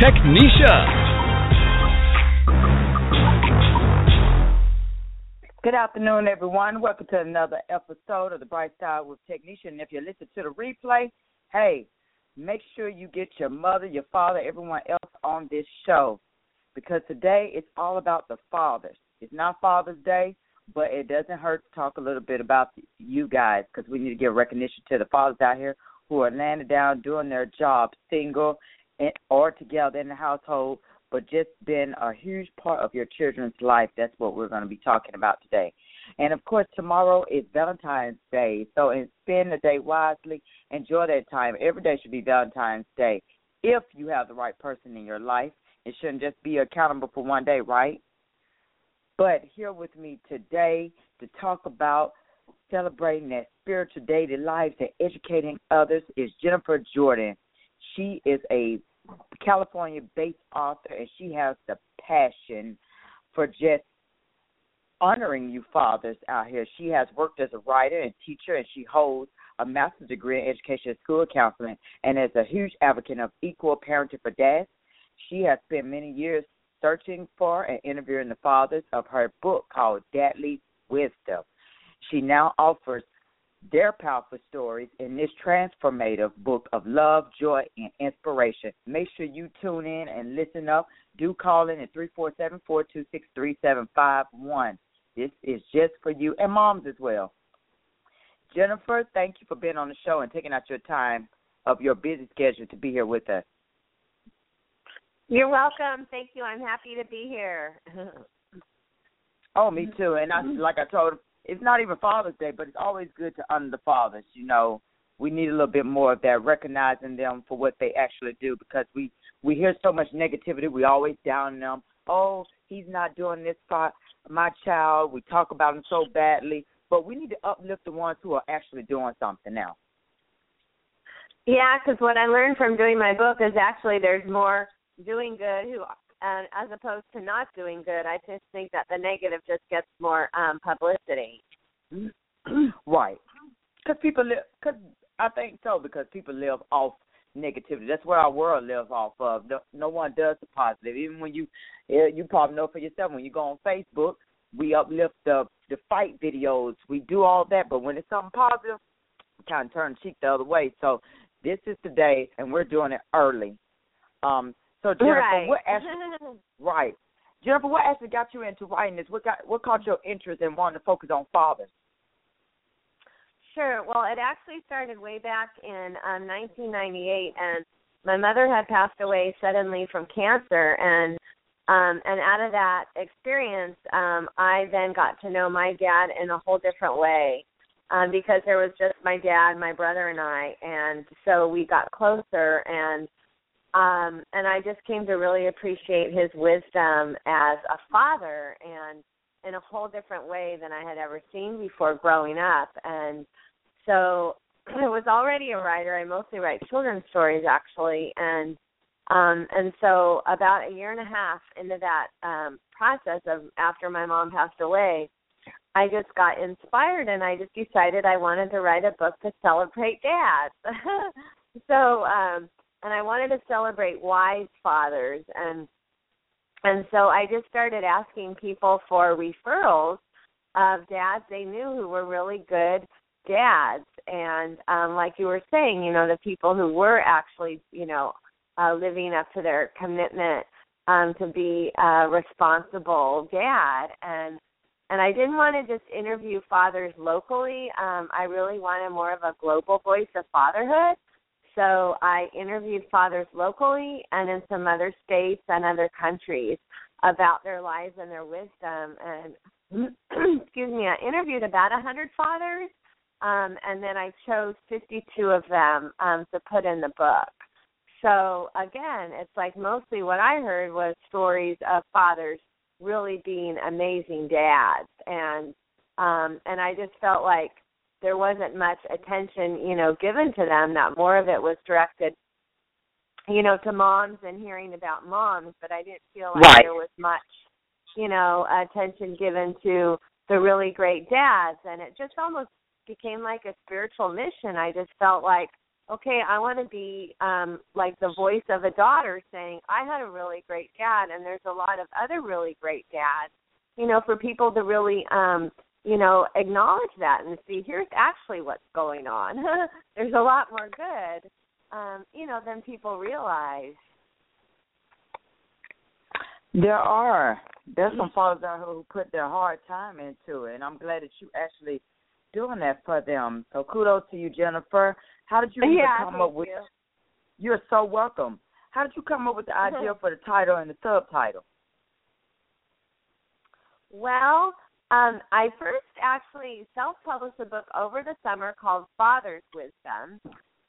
Technisha. Good afternoon, everyone. Welcome to another episode of The Bright Side with Technisha. And if you listen to the replay, hey, make sure you get your mother, your father, everyone else on this show because today it's all about the fathers. It's not Father's Day, but it doesn't hurt to talk a little bit about you guys because we need to give recognition to the fathers out here who are landing down doing their job, single or together in the household, but just been a huge part of your children's life. That's what we're going to be talking about today. And of course, tomorrow is Valentine's Day. So spend the day wisely. Enjoy that time. Every day should be Valentine's Day if you have the right person in your life. It shouldn't just be accountable for one day, right? But here with me today to talk about celebrating that spiritual daily life and educating others is Jennifer Jordan. She is a California based author and she has the passion for just honoring you fathers out here. She has worked as a writer and teacher and she holds a master's degree in education and school counseling and is a huge advocate of equal parenting for dads. She has spent many years searching for and interviewing the fathers of her book called Dadly Wisdom. She now offers their powerful stories in this transformative book of love, joy, and inspiration. Make sure you tune in and listen up. Do call in at 347 426 3751. This is just for you and moms as well. Jennifer, thank you for being on the show and taking out your time of your busy schedule to be here with us. You're welcome. Thank you. I'm happy to be here. oh, me too. And I, mm-hmm. like I told it's not even Father's Day, but it's always good to honor the fathers. You know, we need a little bit more of that, recognizing them for what they actually do, because we we hear so much negativity. We always down them. Oh, he's not doing this for my child. We talk about him so badly, but we need to uplift the ones who are actually doing something now. Yeah, because what I learned from doing my book is actually there's more doing good who and as opposed to not doing good. I just think that the negative just gets more um publicity. right. Because people live. Because I think so. Because people live off negativity. That's where our world lives off of. No, no one does the positive. Even when you, you probably know for yourself when you go on Facebook, we uplift the the fight videos. We do all that, but when it's something positive, we kind of turn cheek the other way. So this is the day, and we're doing it early. Um, so Jennifer, right. what actually, right? Jennifer, what actually got you into writing this? What got what caught your interest in wanting to focus on fathers? Sure. Well, it actually started way back in um, 1998, and my mother had passed away suddenly from cancer, and um, and out of that experience, um, I then got to know my dad in a whole different way. Um, because there was just my dad, my brother, and I, and so we got closer. And um and I just came to really appreciate his wisdom as a father and in a whole different way than I had ever seen before growing up. And so I was already a writer. I mostly write children's stories actually. And um and so about a year and a half into that um process of after my mom passed away I just got inspired and I just decided I wanted to write a book to celebrate dads so um and I wanted to celebrate wise fathers. And and so I just started asking people for referrals of dads they knew who were really good dads. And um like you were saying you know the people who were actually you know uh living up to their commitment um to be a responsible dad. And and I didn't want to just interview fathers locally. Um I really wanted more of a global voice of fatherhood so I interviewed fathers locally and in some other states and other countries about their lives and their wisdom. And excuse me, I interviewed about a hundred fathers, um, and then I chose 52 of them um, to put in the book. so again, it's like mostly what I heard was stories of fathers really being amazing dads and um and I just felt like there wasn't much attention, you know, given to them that more of it was directed you know to moms and hearing about moms, but I didn't feel like right. there was much, you know, attention given to the really great dads and it just almost became like a spiritual mission. I just felt like okay, I want to be um like the voice of a daughter saying, I had a really great dad and there's a lot of other really great dads. You know, for people to really um, you know, acknowledge that and see here's actually what's going on. there's a lot more good um, you know, than people realize. There are. There's some fathers out here who put their hard time into it, and I'm glad that you actually doing that for them. So kudos to you, Jennifer. How did you even yeah, come up with? You. You're so welcome. How did you come up with the idea for the title and the subtitle? Well, um, I first actually self-published a book over the summer called Father's Wisdom,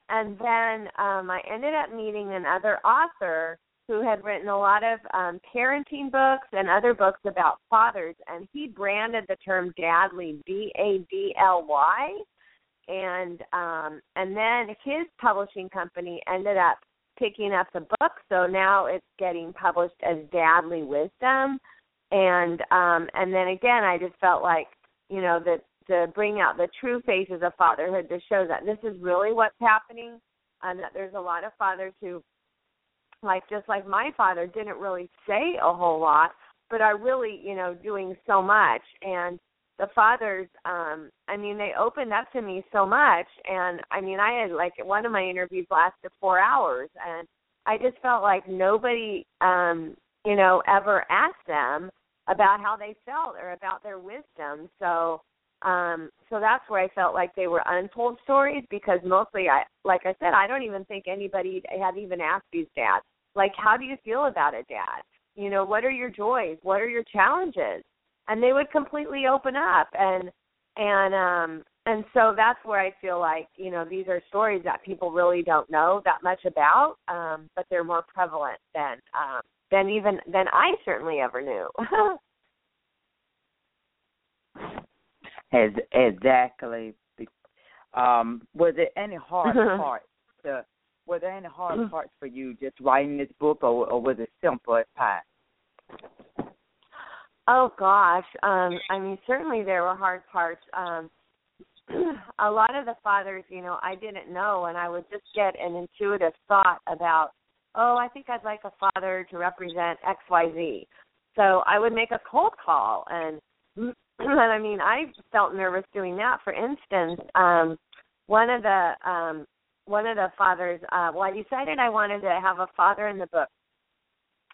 and then um, I ended up meeting another author who had written a lot of um, parenting books and other books about fathers, and he branded the term dadly D A D L Y, and um, and then his publishing company ended up picking up the book, so now it's getting published as Dadly Wisdom, and um, and then again, I just felt like you know that to bring out the true faces of fatherhood to show that this is really what's happening, and that there's a lot of fathers who like just like my father didn't really say a whole lot but are really you know doing so much. And the fathers um i mean they opened up to me so much. And i mean i had like one of my interviews lasted four hours. And i just felt like nobody um you know ever ask them about how they felt or about their wisdom. So um so that's where i felt like they were untold stories because mostly i like i said i don't even think anybody had even asked these dads like how do you feel about it dad? You know what are your joys? What are your challenges? And they would completely open up and and um and so that's where i feel like you know these are stories that people really don't know that much about um but they're more prevalent than um than even than i certainly ever knew exactly. Um, was there any hard parts? To, were there any hard parts for you just writing this book, or, or was it simple as pie? Oh gosh, um, I mean certainly there were hard parts. Um, a lot of the fathers, you know, I didn't know, and I would just get an intuitive thought about, oh, I think I'd like a father to represent X, Y, Z. So I would make a cold call, and and I mean, I felt nervous doing that. For instance, um, one of the um, one of the fathers, uh, well, I decided I wanted to have a father in the book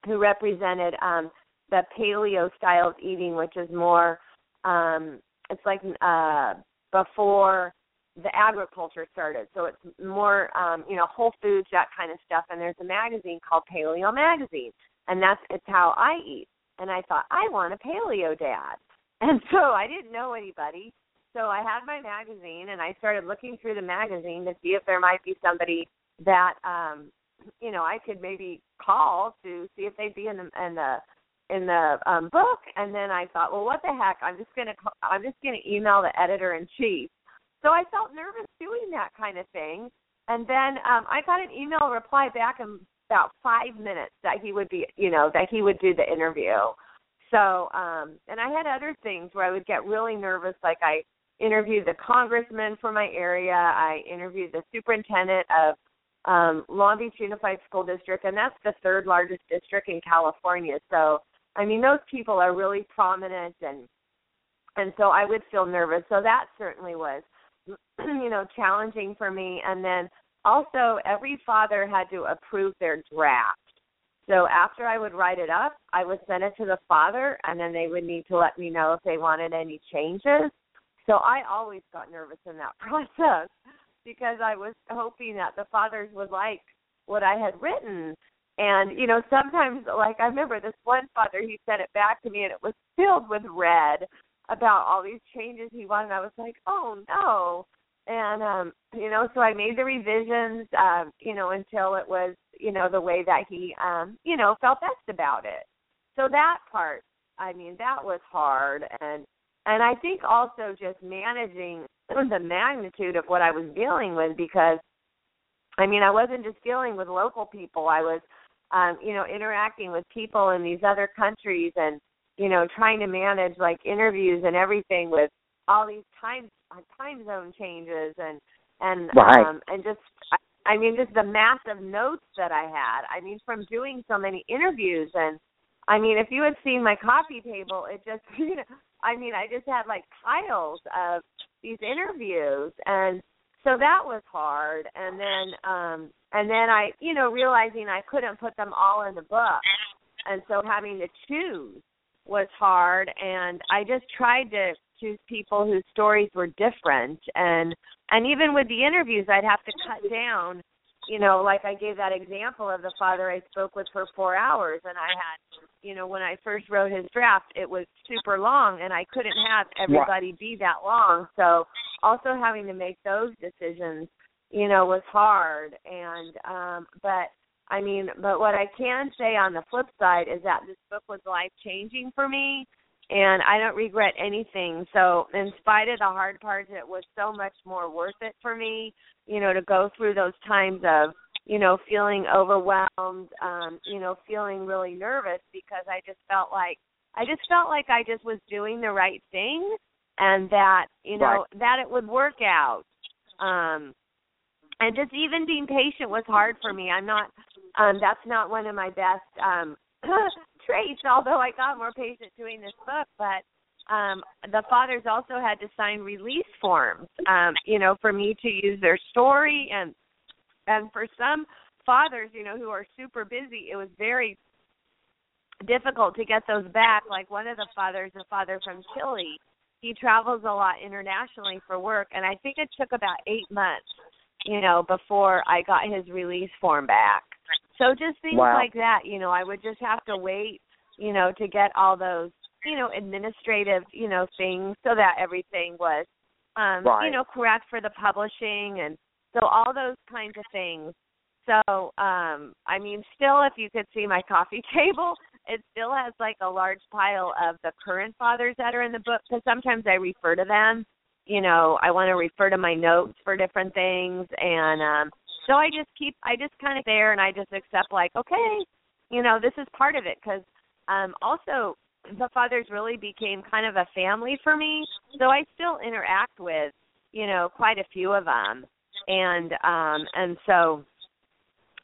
who represented um, the paleo style of eating, which is more, um, it's like uh, before the agriculture started. So it's more, um, you know, whole foods, that kind of stuff. And there's a magazine called Paleo Magazine, and that's it's how I eat. And I thought I want a paleo dad. And so I didn't know anybody. So I had my magazine and I started looking through the magazine to see if there might be somebody that um you know, I could maybe call to see if they'd be in the in the in the um book and then I thought, well, what the heck? I'm just to I'm just going to email the editor in chief. So I felt nervous doing that kind of thing. And then um I got an email reply back in about 5 minutes that he would be, you know, that he would do the interview. So, um, and I had other things where I would get really nervous. Like I interviewed the congressman for my area. I interviewed the superintendent of um, Long Beach Unified School District, and that's the third largest district in California. So, I mean, those people are really prominent, and and so I would feel nervous. So that certainly was, you know, challenging for me. And then also, every father had to approve their draft. So after I would write it up, I would send it to the father, and then they would need to let me know if they wanted any changes. So I always got nervous in that process because I was hoping that the fathers would like what I had written. And, you know, sometimes, like, I remember this one father, he sent it back to me, and it was filled with red about all these changes he wanted. I was like, oh, no. And, um, you know, so I made the revisions, um, you know, until it was you know the way that he um you know felt best about it so that part i mean that was hard and and i think also just managing the magnitude of what i was dealing with because i mean i wasn't just dealing with local people i was um you know interacting with people in these other countries and you know trying to manage like interviews and everything with all these time time zone changes and and right. um and just I mean, just the massive notes that I had. I mean, from doing so many interviews, and I mean, if you had seen my coffee table, it just, you know, I mean, I just had like piles of these interviews, and so that was hard. And then, um, and then I, you know, realizing I couldn't put them all in the book, and so having to choose was hard. And I just tried to choose people whose stories were different and and even with the interviews I'd have to cut down you know like I gave that example of the father I spoke with for 4 hours and I had you know when I first wrote his draft it was super long and I couldn't have everybody yeah. be that long so also having to make those decisions you know was hard and um but I mean, but what I can say on the flip side is that this book was life changing for me and I don't regret anything. So, in spite of the hard parts, it was so much more worth it for me, you know, to go through those times of, you know, feeling overwhelmed, um, you know, feeling really nervous because I just felt like I just felt like I just was doing the right thing and that, you know, right. that it would work out. Um and just even being patient was hard for me. I'm not um that's not one of my best um traits, although I got more patient doing this book, but um the fathers also had to sign release forms um you know for me to use their story and and for some fathers you know who are super busy it was very difficult to get those back like one of the fathers a father from Chile he travels a lot internationally for work and I think it took about 8 months you know before I got his release form back so just things wow. like that, you know, I would just have to wait, you know, to get all those, you know, administrative, you know, things so that everything was um, right. you know, correct for the publishing and so all those kinds of things. So, um, I mean, still if you could see my coffee table, it still has like a large pile of the current fathers that are in the book because sometimes I refer to them. You know, I want to refer to my notes for different things and um so I just keep, I just kind of there, and I just accept like, okay, you know, this is part of it because um, also the fathers really became kind of a family for me. So I still interact with, you know, quite a few of them, and um, and so,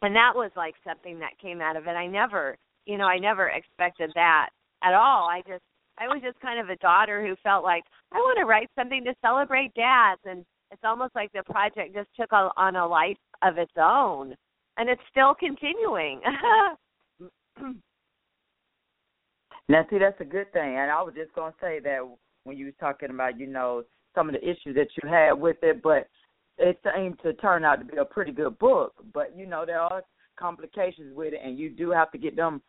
and that was like something that came out of it. I never, you know, I never expected that at all. I just I was just kind of a daughter who felt like I want to write something to celebrate dads and it's almost like the project just took on a life of its own and it's still continuing. Now see that's a good thing and i was just to say that when you was talking about you know some of the issues that you had with it but it seemed to turn out to be a pretty good book but you know there are complications with it and you do have to get them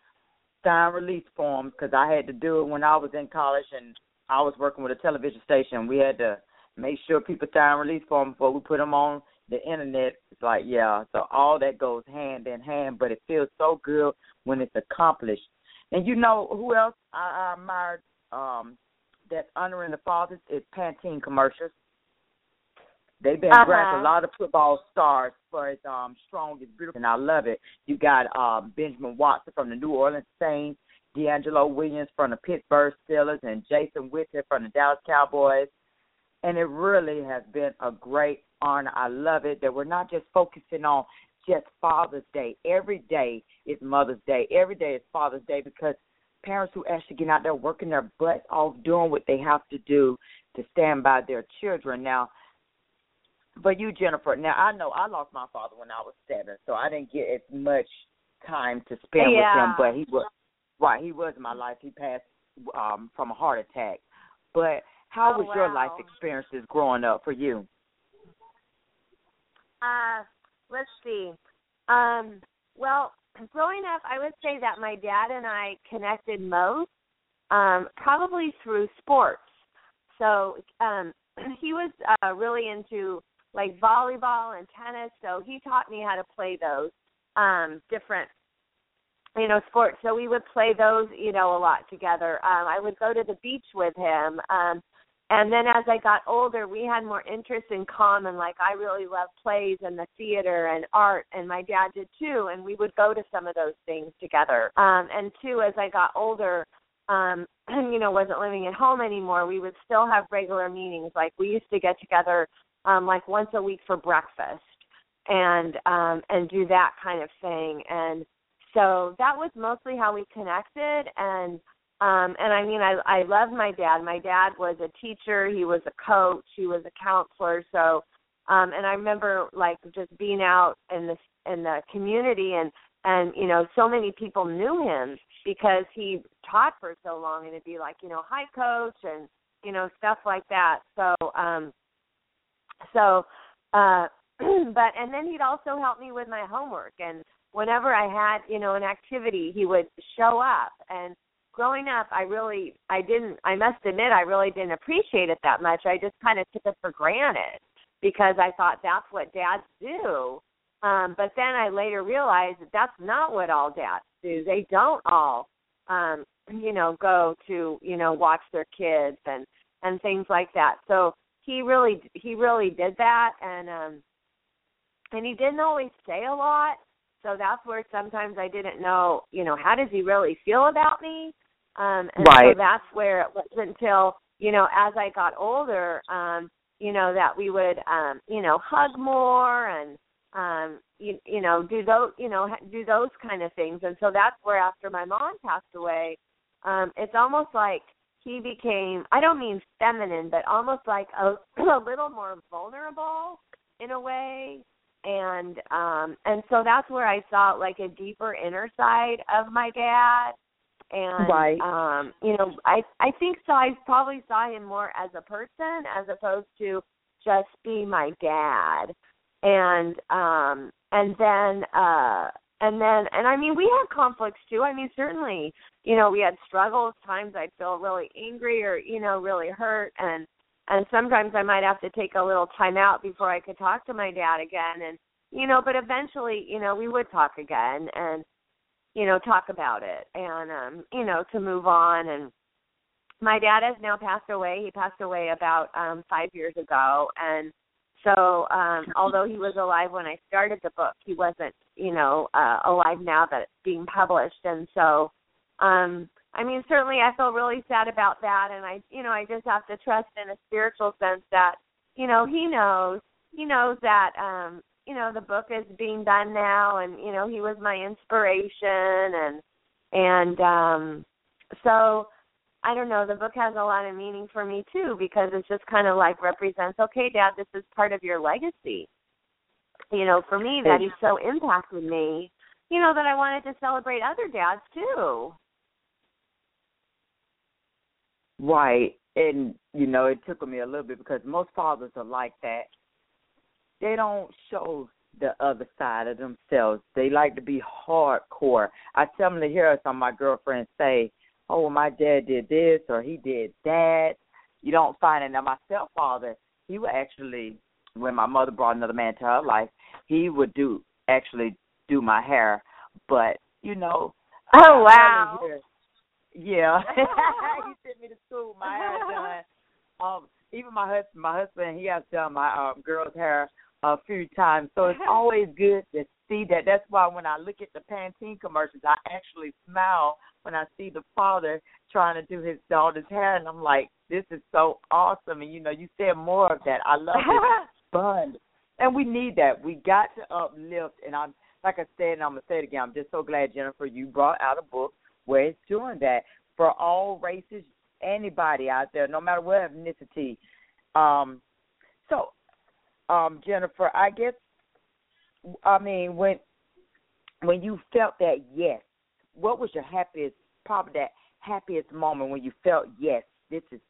signed release forms because i had to do it when i was in college and i was working with a television station we had to make sure people sign release forms before we put them on the internet. It's like, yeah, so all that goes hand in hand, but it feels so good when it's accomplished. And you know who else I, I admired um, that's honoring the fathers is Pantene commercials. They've been uh-huh. grabbing a lot of football stars for its um Strong is Beautiful and I love it. You got um Benjamin Watson from the New Orleans Saints, DeAngelo Williams from the Pittsburgh Steelers and Jason Witten from the Dallas Cowboys and it really has been a great honor. I love it that we're not just focusing on just Father's Day. Every day is Mother's Day. Every day is Father's Day because parents who actually get out there working their butts off doing what they have to do to stand by their children. Now, for you, Jennifer, now I know I lost my father when I was seven, so I didn't get as much time to spend yeah. with him. But he was right. He was in my life. He passed um from a heart attack. But how oh, was wow. your life experiences growing up for you? Uh, let's see. Um, well, growing up, I would say that my dad and I connected most, um, probably through sports. So um, he was uh, really into like volleyball and tennis, so he taught me how to play those. um different you know sports. So we would play those you know a lot together. Um i would go to the beach with him um and then as i got older we had more interests in common. Like i really loved plays and the theater and art and my dad did too and we would go to some of those things together. Um and two as i got older um you know wasn't living at home anymore we would still have regular meetings. Like we used to get together um like once a week for breakfast and um and do that kind of thing. And so that was mostly how we connected. And um and I mean I I love my dad. My dad was a teacher, he was a coach, he was a counselor, so um and I remember like just being out in the in the community and and you know so many people knew him because he taught for so long and it'd be like, you know, hi coach and you know stuff like that. So um so uh but and then he'd also help me with my homework and whenever I had, you know, an activity, he would show up and growing up I really I didn't I must admit I really didn't appreciate it that much. I just kind of took it for granted because I thought that's what dads do. Um but then I later realized that that's not what all dads do. They don't all um you know go to, you know, watch their kids and and things like that. So he really he really did that and um and he didn't always say a lot so that's where sometimes I didn't know, you know, how does he really feel about me? Um and right. so that's where it wasn't until, you know, as I got older, um, you know, that we would um, you know, hug more and um you you know, do those, you know, do those kind of things. And so that's where after my mom passed away, um it's almost like he became I don't mean feminine, but almost like a, a little more vulnerable in a way. And um and so that's where I saw like a deeper inner side of my dad. And right. um you know I I think so. I probably saw him more as a person as opposed to just being my dad. And um and then uh and then and I mean we had conflicts too. I mean certainly you know we had struggles. Times I'd feel really angry or you know really hurt. And and sometimes I might have to take a little time out before I could talk to my dad again. And you know but eventually you know we would talk again and you know talk about it and um you know to move on. And my dad has now passed away. He passed away about um 5 years ago. And so um although he was alive when I started the book he wasn't you know uh alive now that it's being published. And so um I mean, certainly I feel really sad about that, and I, you know, I just have to trust in a spiritual sense that, you know, he knows, he knows that, um, you know, the book is being done now, and you know, he was my inspiration, and and um, so I don't know, the book has a lot of meaning for me too because it's just kind of like represents, okay, Dad, this is part of your legacy. You know, for me, that so impacted me, you know, that I wanted to celebrate other dads too. Right. And, you know, it took me a little bit because most fathers are like that. They don't show the other side of themselves. They like to be hardcore. I tell them to hear some of my girlfriends say, oh, my dad did this or he did that. You don't find it. Now, my stepfather, he would actually, when my mother brought another man to her life, he would do, actually do my hair. But, you know. Oh, wow. Yeah, he sent me to school. My hair done. Um, even my husband, my husband, he has done my um girl's hair a few times. So it's always good to see that. That's why when I look at the Pantene commercials, I actually smile when I see the father trying to do his daughter's hair, and I'm like, this is so awesome. And you know, you said more of that. I love it. fun, and we need that. We got to uplift. And I'm like I said, and I'm gonna say it again. I'm just so glad, Jennifer, you brought out a book where it's doing that for all races, anybody out there, no matter what ethnicity. Um, so, um, Jennifer, I guess, I mean, when when you felt that yes, what was your happiest, probably that happiest moment when you felt yes, this is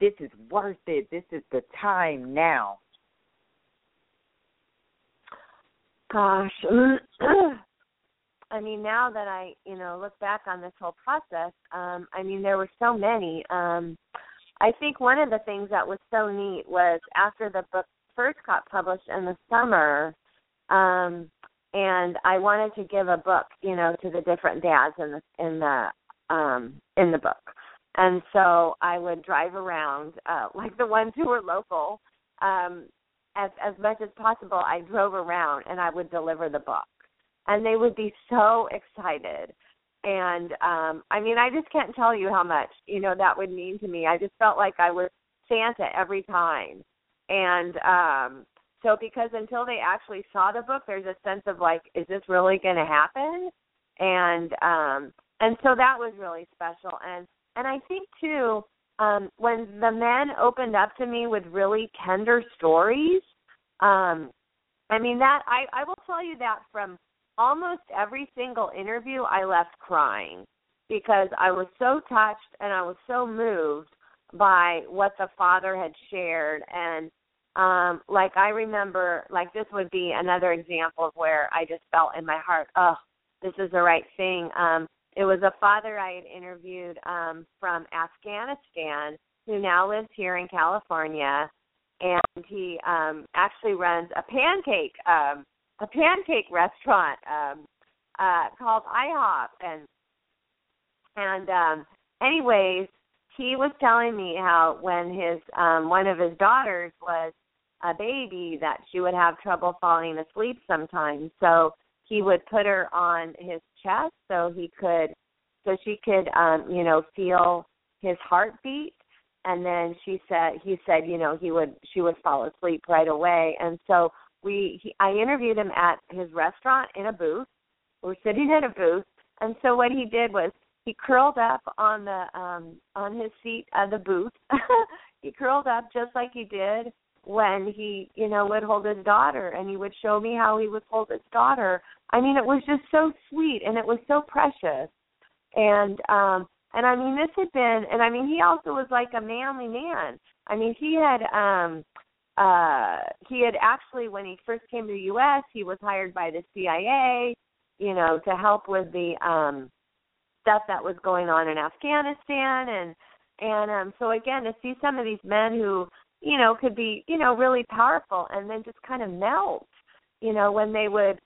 this is worth it. This is the time now. Gosh, I mean, now that I, you know, look back on this whole process, um, I mean, there were so many. Um, I think one of the things that was so neat was after the book first got published in the summer, um, and I wanted to give a book, you know, to the different dads in the in the um in the book. And so I would drive around, uh, like the ones who were local, um, as as much as possible. I drove around and I would deliver the book, and they would be so excited. And um, I mean, I just can't tell you how much you know that would mean to me. I just felt like I was Santa every time, and um, so because until they actually saw the book, there's a sense of like, is this really going to happen? And um, and so that was really special. And and I think too, um, when the men opened up to me with really tender stories, um, I mean that I I will tell you that from almost every single interview I left crying because I was so touched and I was so moved by what the father had shared and um like I remember like this would be another example of where I just felt in my heart, oh, this is the right thing. Um it was a father I had interviewed um, from Afghanistan who now lives here in California, and he um, actually runs a pancake um, a pancake restaurant um, uh, called IHOP, and and um, anyways, he was telling me how when his um, one of his daughters was a baby that she would have trouble falling asleep sometimes. So he would put her on his chest so he could so she could um you know feel his heartbeat. And then she said he said you know he would she would fall asleep right away. And so we he, I interviewed him at his restaurant in a booth. We're sitting in a booth. And so what he did was he curled up on the um on his seat of the booth. He curled up just like he did when he you know would hold his daughter and he would show me how he would hold his daughter. I mean it was just so sweet and it was so precious. And um and i mean this had been and i mean he also was like a manly man. I mean he had um uh he had actually when he first came to the us he was hired by the cia you know to help with the um stuff that was going on in afghanistan. And and um so again to see some of these men who you know, could be, you know, really powerful and then just kind of melt, you know, when they would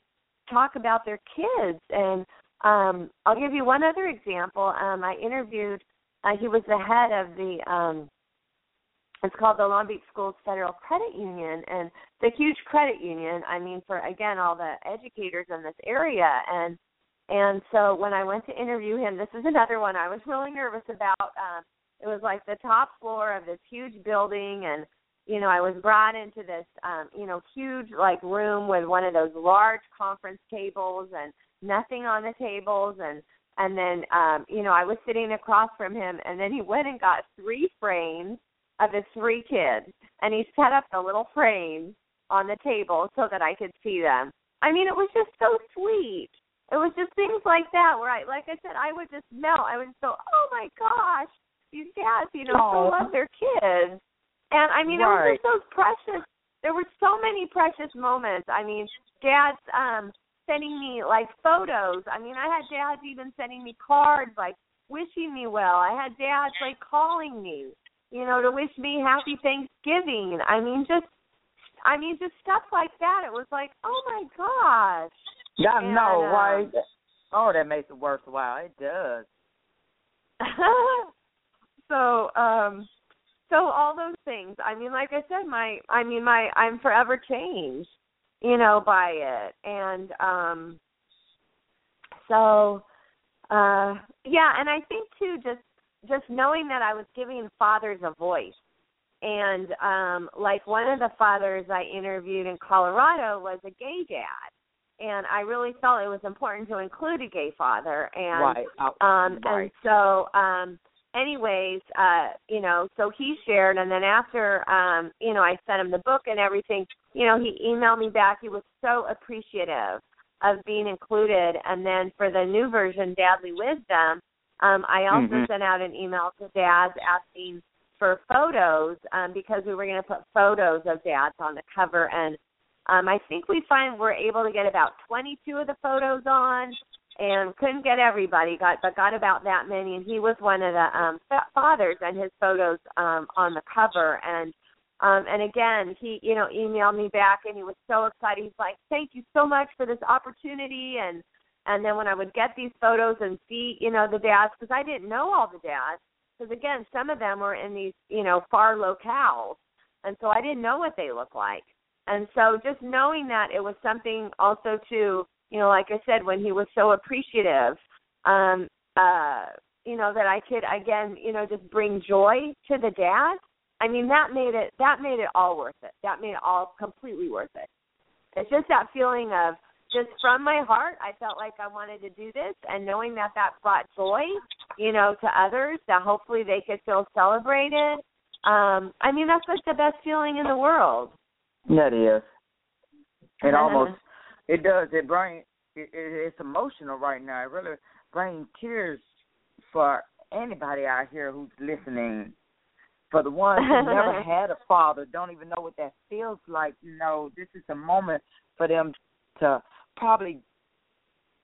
talk about their kids. And um I'll give you one other example. Um I interviewed uh, he was the head of the um it's called the Long Beach Schools Federal Credit Union and the huge credit union, I mean for again all the educators in this area and and so when I went to interview him, this is another one I was really nervous about. Um it was like the top floor of this huge building and you know, I was brought into this um, you know, huge like room with one of those large conference tables and nothing on the tables and and then um, you know, I was sitting across from him and then he went and got three frames of his three kids and he set up the little frames on the table so that I could see them. I mean, it was just so sweet. It was just things like that where I like I said, I would just melt. I would go, Oh my gosh, these dads, you know, still love their kids. And I mean, right. it was just those precious. There were so many precious moments. I mean, dads um sending me like photos. I mean, I had dads even sending me cards like wishing me well. I had dads like calling me, you know, to wish me happy Thanksgiving. I mean, just I mean, just stuff like that. It was like, oh my gosh. Yeah, And, no, uh, right? Oh, that makes it worthwhile. It does. so um so all those things. I mean like i said my i mean my i'm forever changed you know by it. And um so uh yeah and i think too just just knowing that i was giving fathers a voice. And um like one of the fathers i interviewed in colorado was a gay dad. And i really felt it was important to include a gay father. And right. Oh, um right. and so um anyways uh you know so he shared and then after um you know i sent him the book and everything you know he emailed me back. He was so appreciative of being included. And then for the new version dadly wisdom um i also Mhm. sent out an email to dads asking for photos um because we were going to put photos of dads on the cover. And um i think we find we're able to get about 22 of the photos on and couldn't get everybody got but got about that many and he was one of the um fathers and his photos um on the cover and Um, and again, he, you know, emailed me back and he was so excited. He's like, "Thank you so much for this opportunity." And and then when I would get these photos and see, you know, the dads, because I didn't know all the dads, because again, some of them were in these, you know, far locales, and so I didn't know what they looked like. And so just knowing that it was something also to, you know, like I said, when he was so appreciative, um, uh, you know, that I could again, you know, just bring joy to the dad. I mean, that made it that made it all worth it. That made it all completely worth it. It's just that feeling of just from my heart, I felt like I wanted to do this, and knowing that that brought joy, you know, to others, that hopefully they could feel celebrated. Um, I mean, that's like the best feeling in the world. That is. It almost it does. It brings it, it, it's emotional right now. It really brings tears for anybody out here who's listening for the ones who never had a father, don't even know what that feels like, you know, this is a moment for them to probably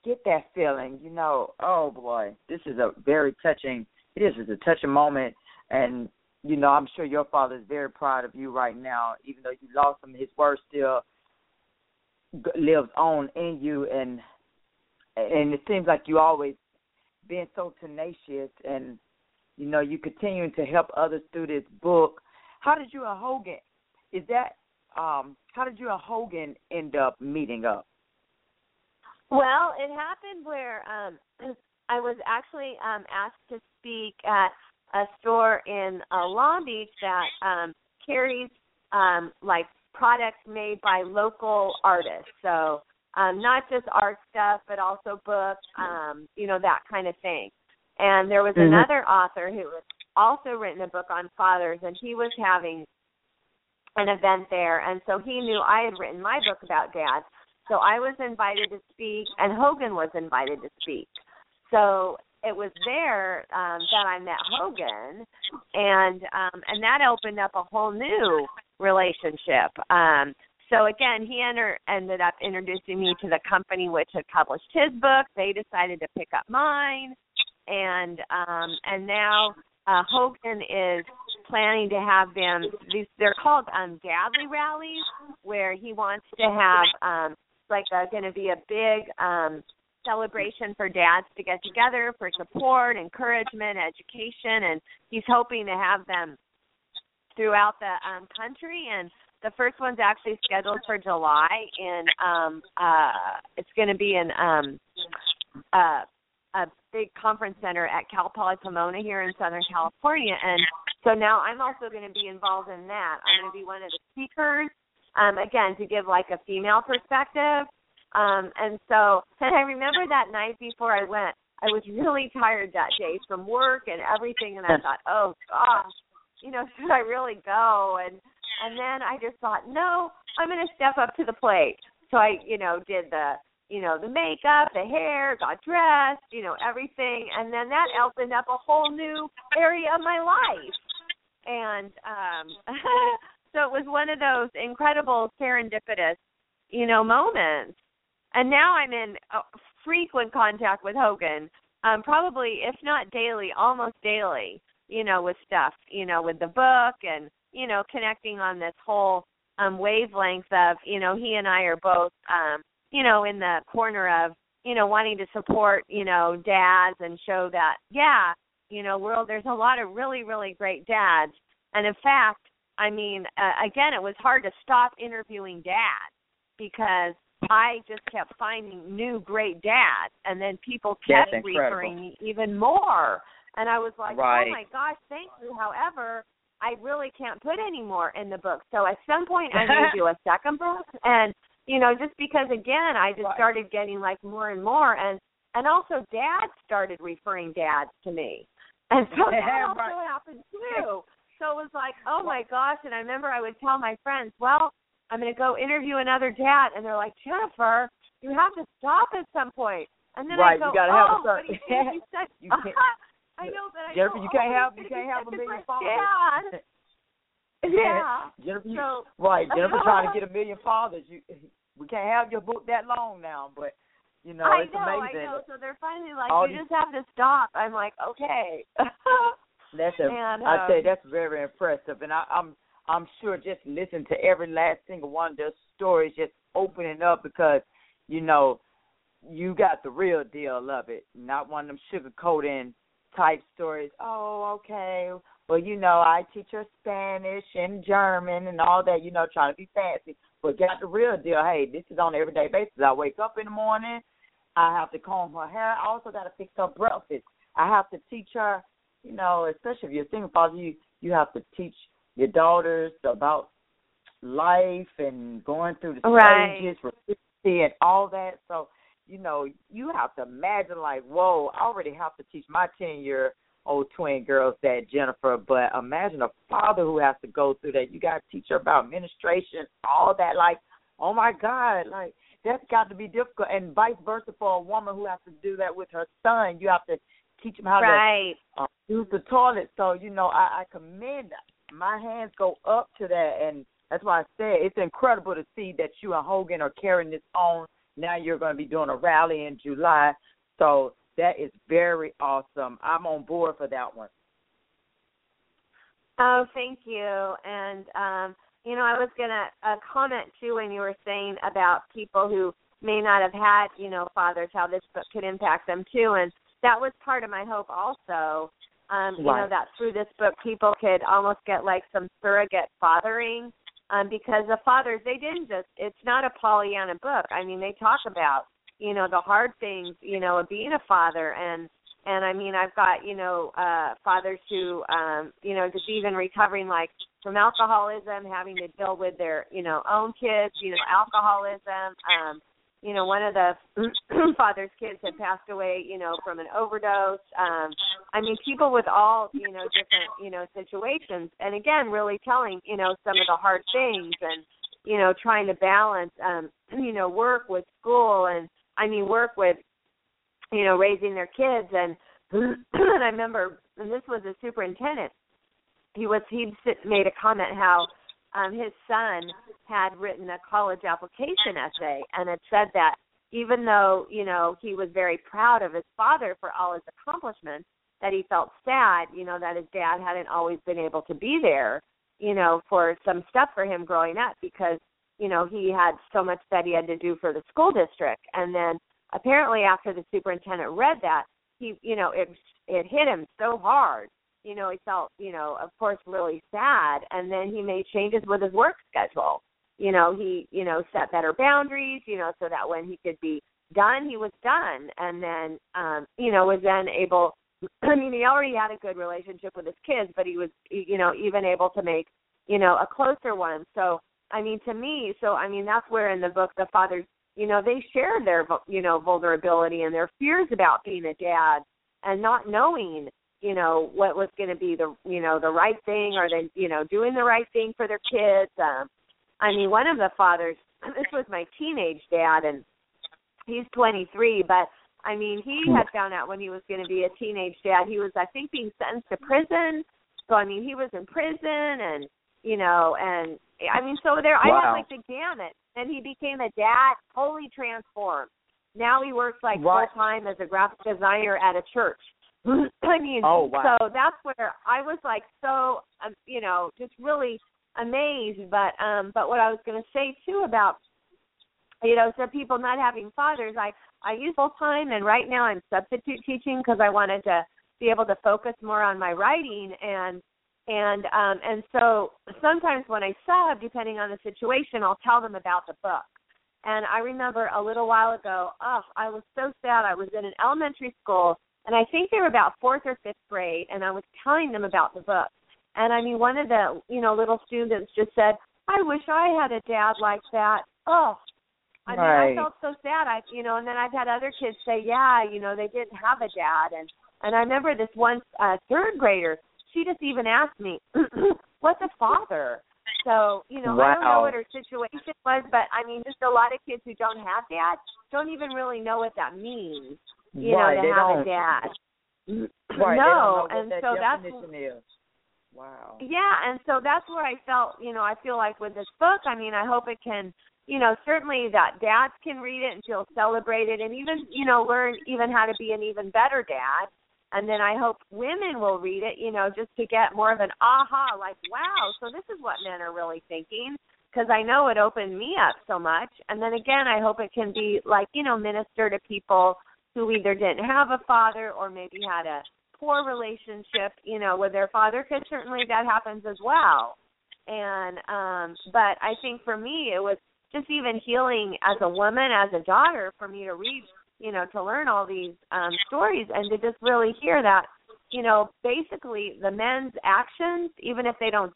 get that feeling, you know, oh boy, this is a very touching it is it's a touching moment and you know, I'm sure your father is very proud of you right now, even though you lost him. His words still lives on in you, and and it seems like you always been so tenacious and you know, you continue to help others through this book. How did you and Hogan? Is that um? How did you and Hogan end up meeting up? Well, it happened where um I was actually um asked to speak at a store in uh, Long Beach that um carries um like products made by local artists. So um not just art stuff but also books, um, you know, that kind of thing. And there was mm-hmm. another author who had also written a book on fathers, and he was having an event there. And so he knew I had written my book about dads. So I was invited to speak, and Hogan was invited to speak. So it was there um, that I met Hogan, and um, and that opened up a whole new relationship. Um, so again, he enter, ended up introducing me to the company which had published his book. They decided to pick up mine and um and now uh Hogan is planning to have them these they're called um Dadly rallies where he wants to have um like uh, going to be a big um celebration for dads to get together for support, encouragement, education and he's hoping to have them throughout the um country and the first one's actually scheduled for July in um uh it's going to be in um uh a big conference center at Cal Poly Pomona here in Southern California, and so now I'm also going to be involved in that. I'm going to be one of the speakers, um, again to give like a female perspective. Um, and so, and I remember that night before I went, I was really tired that day from work and everything, and I thought, oh gosh, you know, should I really go? And and then I just thought, no, I'm going to step up to the plate. So I, you know, did the you know, the makeup, the hair, got dressed, you know, everything. And then that opened up a whole new area of my life. And um so it was one of those incredible serendipitous, you know, moments. And now I'm in uh, frequent contact with Hogan, um probably if not daily, almost daily, you know, with stuff, you know, with the book and, you know, connecting on this whole um wavelength of, you know, he and I are both um you know, in the corner of, you know, wanting to support, you know, dads and show that, yeah, you know, world there's a lot of really, really great dads. And in fact, I mean, uh, again, it was hard to stop interviewing dads because I just kept finding new great dads, and then people kept referring me even more. And I was like, oh right. oh my gosh, thank you. However, I really can't put any more in the book. So at some point, I may do a second book, and you know, just because again, I just started getting like more and more, and and also dads started referring dads to me, and so that also happened too. So it was like, oh my gosh! And I remember I would tell my friends, well, I'm going to go interview another dad, and they're like, Jennifer, you have to stop at some point. And then right, I go, you gotta oh, have a oh, but you, you said, you can't, uh-huh. I know that. Jennifer, know, you can't oh, have you can't have a million. Dad. Yeah. Jennifer, so, right. Jennifer trying to get a million fathers. You we can't have your book that long now, but you know, I it's know, amazing. I know. So they're finally like, All you these, just have to stop. I'm like, okay. that's a, and, I um, say that's very impressive, and I, I'm I'm sure just listening to every last single one of their stories, just opening up because you know you got the real deal of it, not one of them sugar coating type stories. Oh, okay. Well, you know, I teach her Spanish and German and all that, you know, trying to be fancy. But got the real deal. Hey, this is on an everyday basis. I wake up in the morning. I have to comb her hair. I also got to fix her breakfast. I have to teach her, you know, especially if you're a single father, you you have to teach your daughters about life and going through the right. stages, and all that. So you know, you have to imagine like, whoa, I already have to teach my ten year old twin girls that Jennifer, but imagine a father who has to go through that. You gotta teach her about menstruation, all that, like, oh my God, like that's got to be difficult and vice versa for a woman who has to do that with her son. You have to teach him how right. to uh, use the toilet. So, you know, I, I commend my hands go up to that and that's why I said it's incredible to see that you and Hogan are carrying this on now you're going to be doing a rally in July. So that is very awesome. I'm on board for that one. Oh, thank you. And um, you know, I was gonna uh, comment too when you were saying about people who may not have had, you know, fathers, how this book could impact them too, and that was part of my hope also. Um, you know, that through this book people could almost get like some surrogate fathering um, because the fathers they didn't just it's not a Pollyanna book. I mean, they talk about you know the hard things you know of being a father and and I mean I've got you know uh fathers who um you know just even recovering like from alcoholism, having to deal with their you know own kids, you know alcoholism. Um, you know, one of the father's kids had passed away, you know, from an overdose. Um, I mean, people with all, you know, different, you know, situations. And again, really telling, you know, some of the hard things and, you know, trying to balance, um, you know, work with school and, I mean, work with, you know, raising their kids. And, and I remember, and this was a superintendent, he was, he made a comment how, um, his son had written a college application essay and it said that even though you know he was very proud of his father for all his accomplishments that he felt sad you know that his dad hadn't always been able to be there you know for some stuff for him growing up because you know he had so much that he had to do for the school district. And then apparently after the superintendent read that he you know it it hit him so hard you know he felt you know of course really sad. And then he made changes with his work schedule. You know he you know set better boundaries you know so that when he could be done he was done. And then um you know was then able i mean he already had a good relationship with his kids but he was you know even able to make you know a closer one. So i mean to me so i mean that's where in the book the fathers you know they shared their you know vulnerability and their fears about being a dad and not knowing you know what was going to be the you know the right thing or they you know doing the right thing for their kids um I mean, one of the fathers, this was my teenage dad, and he's 23, but I mean, he had found out when he was going to be a teenage dad. He was, I think, being sentenced to prison. So I mean, he was in prison, and you know, and I mean, so there, wow. I had like the gamut. And he became a dad, totally transformed. Now he works like right. full time as a graphic designer at a church. I mean, oh, wow. so that's where I was like so, um, you know, just really amazed. But um, but what I was going to say too about you know, so people not having fathers, I I use full time, and right now I'm substitute teaching because I wanted to be able to focus more on my writing and and um and so sometimes when I sub, depending on the situation, I'll tell them about the book. And I remember a little while ago, oh, I was so sad. I was in an elementary school, and I think they were about fourth or fifth grade, and I was telling them about the book. And I mean, one of the you know little students just said, "I wish I had a dad like that." Oh, I mean, right. I felt so sad. I you know, and then I've had other kids say, "Yeah, you know, they didn't have a dad." And and I remember this one uh, third grader. She just even asked me, "What's a father?" So you know, wow. I don't know what her situation was, but I mean, just a lot of kids who don't have dads don't even really know what that means. You right, know, to have don't. a dad. Right, no, they don't know what and that so that's is. Wow. yeah, and so that's where I felt, you know, I feel like with this book, I mean, I hope it can, you know, certainly that dads can read it and feel celebrated and even, you know, learn even how to be an even better dad. and then I hope women will read it, you know, just to get more of an aha, like, wow, so this is what men are really thinking. Because I know it opened me up so much. And then again, I hope it can be like, you know, minister to people who either didn't have a father or maybe had a poor relationship, you know, with their father, because certainly that happens as well. And, um, but I think for me, it was just even healing as a woman, as a daughter, for me to read you know, to learn all these um stories and to just really hear that, you know, basically the men's actions, even if they don't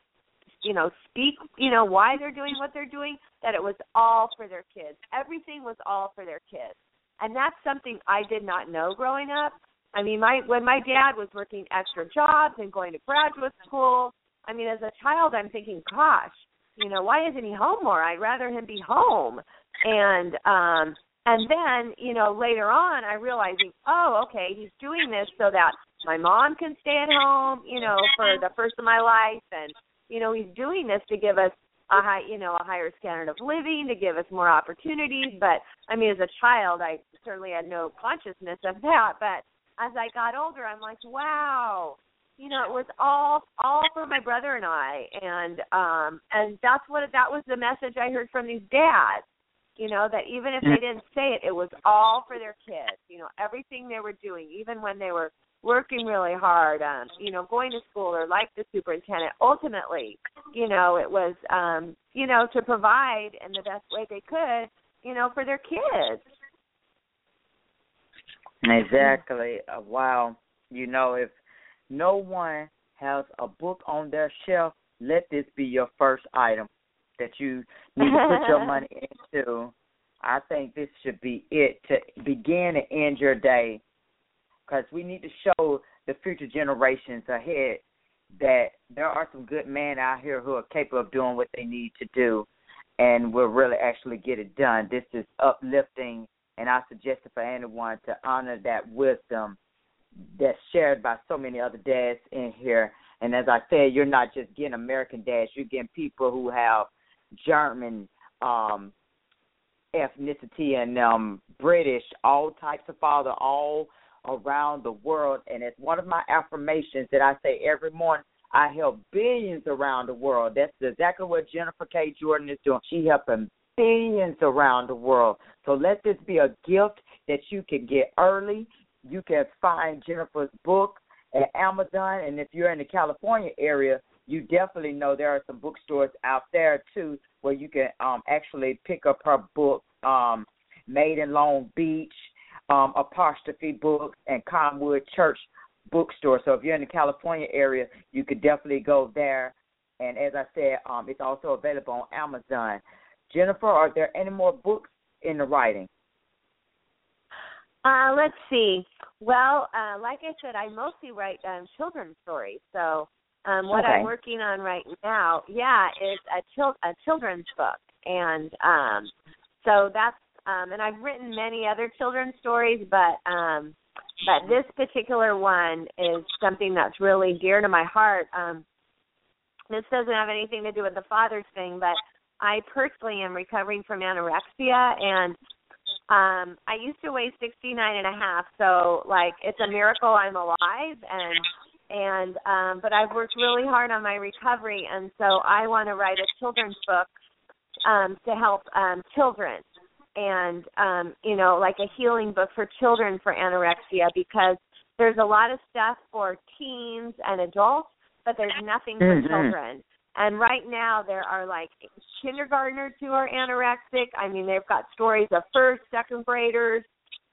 you know, speak, you know, why they're doing what they're doing, that it was all for their kids. Everything was all for their kids. And that's something I did not know growing up. I mean, my when my dad was working extra jobs and going to graduate school, I mean, as a child, I'm thinking, gosh, you know, why isn't he home more? I'd rather him be home. And um and then, you know, later on, I realizing, oh, okay, he's doing this so that my mom can stay at home, you know, for the first of my life, and you know, he's doing this to give us a high, you know, a higher standard of living, to give us more opportunities. But I mean, as a child, I certainly had no consciousness of that. But as I got older, I'm like, wow, you know, it was all all for my brother and I, and um, and that's what that was the message I heard from these dads you know that even if they didn't say it it was all for their kids you know everything they were doing even when they were working really hard um you know going to school or like the superintendent ultimately you know it was um you know to provide in the best way they could you know for their kids. Exactly. Uh, wow. You know if no one has a book on their shelf let this be your first item that you need to put your money into, I think this should be it to begin and end your day because we need to show the future generations ahead that there are some good men out here who are capable of doing what they need to do and will really actually get it done. This is uplifting, and I suggest it for anyone to honor that wisdom that's shared by so many other dads in here. And as I said, you're not just getting American dads, you're getting people who have German um ethnicity and um British, all types of father, all around the world. And it's one of my affirmations that I say every morning. I help billions around the world. That's exactly what Jennifer K. Jordan is doing. She helping billions around the world. So let this be a gift that you can get early. You can find Jennifer's book at Amazon, and if you're in the California area, you definitely know there are some bookstores out there too where you can um actually pick up her book um made in long beach um apostrophe books and conwood church bookstore. So if you're in the california area you could definitely go there. And as i said um it's also available on amazon. Jennifer are there any more books in the writing? Uh let's see. Well uh like i said i mostly write um children's stories. So um, what okay. I'm working on right now, yeah, is a chil- a children's book, and um, so that's um, and I've written many other children's stories, but um, but this particular one is something that's really dear to my heart. Um, this doesn't have anything to do with the father's thing, but I personally am recovering from anorexia and um I used to weigh sixty nine and a half, so like it's a miracle I'm alive and and um but I've worked really hard on my recovery and so I want to write a children's book um to help um children and um you know like a healing book for children for anorexia because there's a lot of stuff for teens and adults but there's nothing for mm-hmm. children. And right now there are like kindergartners who are anorexic. I mean they've got stories of first second graders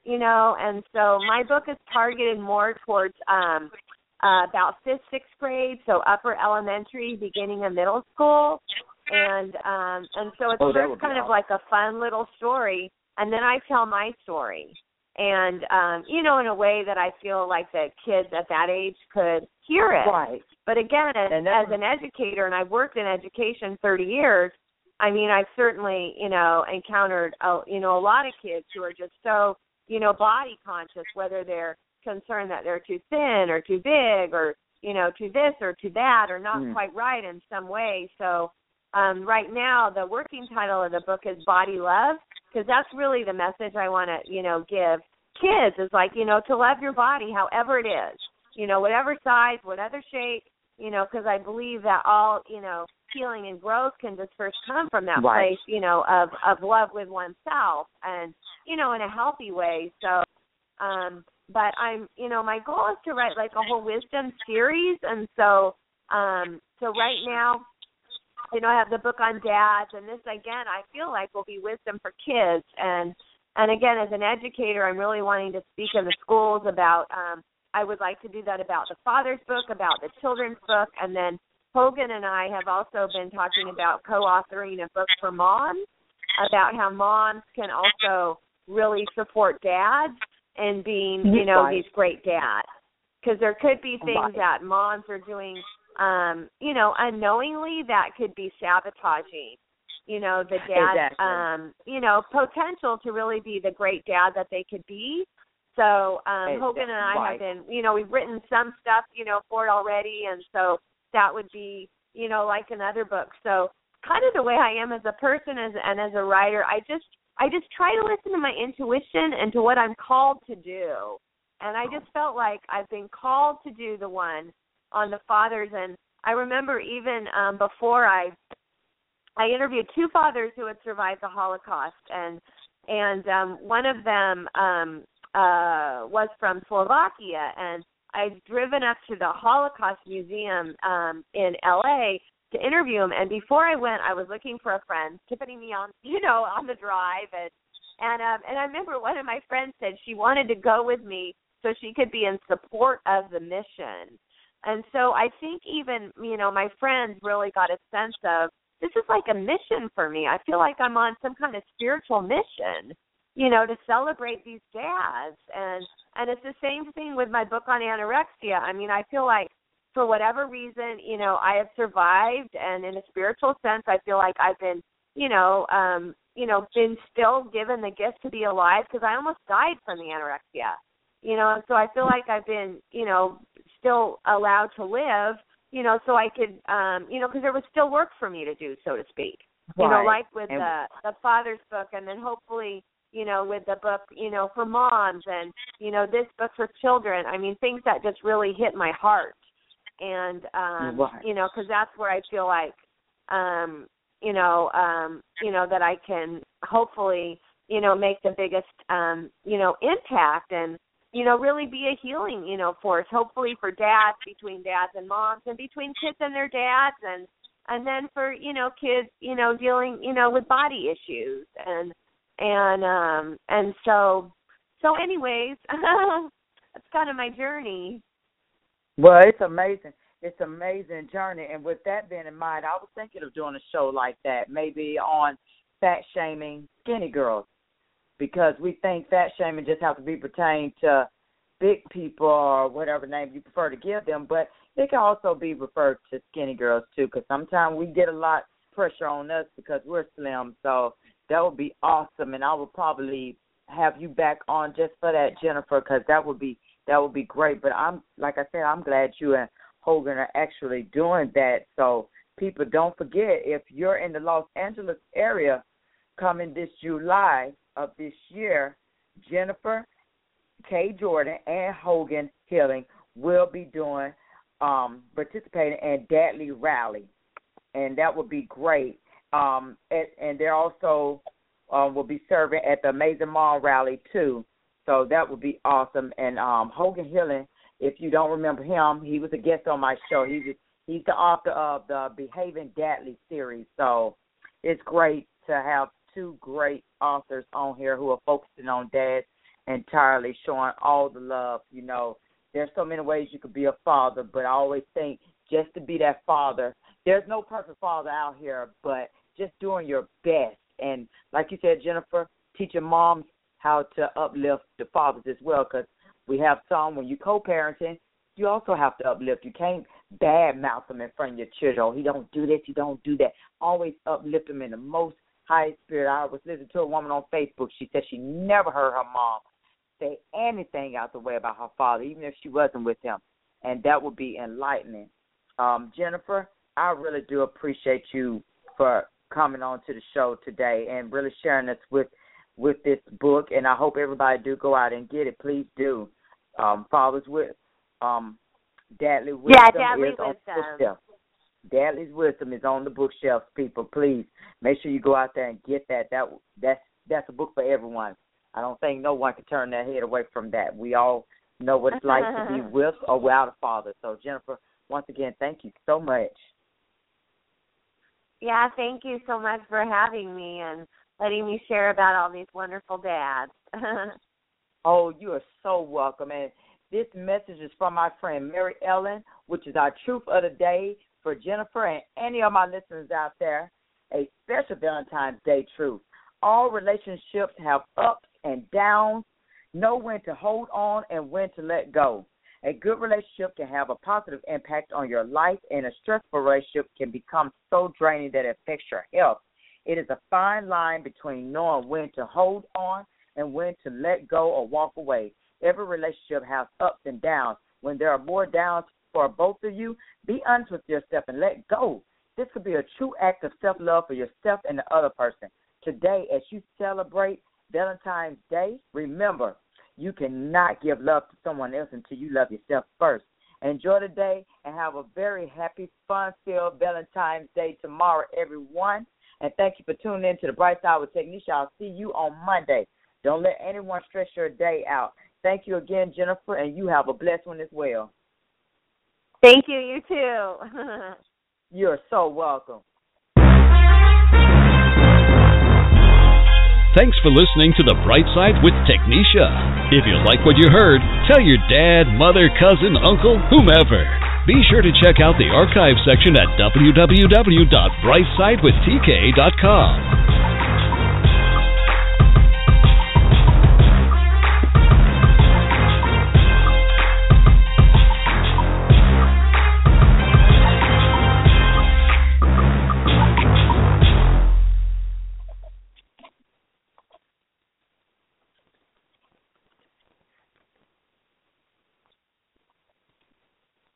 you know and so my book is targeted more towards um uh, about fifth, sixth grade, so upper elementary, beginning of middle school, and um, and so it's oh, first kind awesome. of like a fun little story, and then I tell my story, and um, you know, in a way that I feel like the kids at that age could hear it. Right. But again, as, as an educator, and I've worked in education 30 years. I mean, I've certainly, you know, encountered, a, you know, a lot of kids who are just so, you know, body conscious, whether they're concerned that they're too thin or too big or you know to this or to that or not mm. quite right in some way so um right now the working title of the book is body love because that's really the message i want to you know give kids is like you know to love your body however it is you know, whatever size, whatever shape, you know, because I believe that all, you know, healing and growth can just first come from that right. place, you know, of of love with oneself and, you know, in a healthy way. So, um, but I'm, you know, my goal is to write like a whole wisdom series, and so, um, so right now, you know, I have the book on dads, and this again, I feel like will be wisdom for kids, and and again, as an educator, I'm really wanting to speak in the schools about. Um, I would like to do that about the father's book, about the children's book, and then Hogan and I have also been talking about co-authoring a book for moms about how moms can also really support dads and being, you know, these great dads. Because there could be things that moms are doing, um, you know, unknowingly that could be sabotaging, you know, the dad's, Exactly. um, you know, potential to really be the great dad that they could be. So um Hogan and I have been, you know, we've written some stuff, you know, for it already, and so that would be, you know, like another book. So kind of the way I am as a person as and as a writer, I just I just try to listen to my intuition and to what I'm called to do. And I just felt like I've been called to do the one on the fathers. And I remember even um before I I interviewed two fathers who had survived the Holocaust. And and um one of them um uh was from Slovakia. And I'd driven up to the Holocaust Museum um in LA to interview him. And before I went I was looking for a friend tipping me on you know on the drive. And and um and I remember one of my friends said she wanted to go with me so she could be in support of the mission and so I think even you know my friends really got a sense of this is like a mission for me. I feel like I'm on some kind of spiritual mission, you know, to celebrate these dads. And and it's the same thing with my book on anorexia. I mean, I feel like for whatever reason, you know, I have survived and in a spiritual sense I feel like I've been, you know, um, you know, been still given the gift to be alive because I almost died from the anorexia. You know, and so I feel like I've been, you know, still allowed to live you know, so I could, um, you know, because there was still work for me to do, so to speak. You know, like with And- the the father's book, and then hopefully, you know, with the book, you know, for moms, and you know, this book for children. I mean, things that just really hit my heart, and um, Right. you know, because that's where I feel like, um, you know, um, you know, that I can hopefully, you know, make the biggest, um, you know, impact and you know, really be a healing, you know, force. Hopefully for dads, between dads and moms, and between kids and their dads, and and then for you know kids, you know, dealing, you know, with body issues, and and um and so so anyways, that's kind of my journey. Well, it's amazing. It's amazing journey. And with that being in mind, I was thinking of doing a show like that, maybe on fat shaming skinny girls, because we think fat shaming just has to be pertained to big people or whatever name you prefer to give them, but it can also be referred to skinny girls too, because sometimes we get a lot pressure on us because we're slim. So that would be awesome, and I would probably have you back on just for that, Jennifer, because that would be that would be great. But I'm like I said, I'm glad you and Hogan are actually doing that. So people don't forget if you're in the Los Angeles area coming this July of this year, Jennifer K. Jordan and Hogan Hilling will be doing um participating in Dadly Rally. And that would be great. Um and, and they're also um will be serving at the Amazing Mall rally too. So that would be awesome. And um Hogan Hilling, if you don't remember him, he was a guest on my show. He's he's the author of the Behaving Dadly series. So it's great to have two great authors on here who are focusing on dads entirely, showing all the love. You know, there's so many ways you could be a father, but I always think just to be that father, there's no perfect father out here, but just doing your best. And like you said, Jennifer, teaching moms how to uplift the fathers as well, because we have some when you co-parenting, you also have to uplift. You can't bad mouth them in front of your children. Oh, he don't do this, he don't do that. Always uplift them in the most high spirit. I was listening to a woman on Facebook. She said she never heard her mom say anything out the way about her father, even if she wasn't with him, and that would be enlightening. Um, Jennifer, I really do appreciate you for coming on to the show today and really sharing this with with this book. And I hope everybody do go out and get it. Please do. Um, Fathers with um, Dadly Wisdom yeah, Dadly is Wisdom. On the bookshelf. Dadly's Wisdom is on the bookshelves, people. Please make sure you go out there and get that. That that's that's a book for everyone. I don't think no one can turn their head away from that. We all know what it's like to be with or without a father. So Jennifer, once again, thank you so much. Yeah, thank you so much for having me and letting me share about all these wonderful dads. oh, you are so welcome. And this message is from my friend Mary Ellen, which is our truth of the day for Jennifer and any of my listeners out there. A special Valentine's Day truth. All relationships have ups and downs. Know when to hold on and when to let go. A good relationship can have a positive impact on your life, and a stressful relationship can become so draining that it affects your health. It is a fine line between knowing when to hold on and when to let go or walk away. Every relationship has ups and downs. When there are more downs for both of you, be honest with yourself and let go. This could be a true act of self love for yourself and the other person. Today, as you celebrate Valentine's Day, remember you cannot give love to someone else until you love yourself first. Enjoy the day and have a very happy, fun filled Valentine's Day tomorrow, everyone. And thank you for tuning in to the Bright Side with Technisha. I'll see you on Monday. Don't let anyone stress your day out. Thank you again, Jennifer, and you have a blessed one as well. Thank you, you too. You're so welcome. Thanks for listening to The Bright Side with Technisha. If you like what you heard, tell your dad, mother, cousin, uncle, whomever. Be sure to check out the archive section at www.brightsidewithtk.com.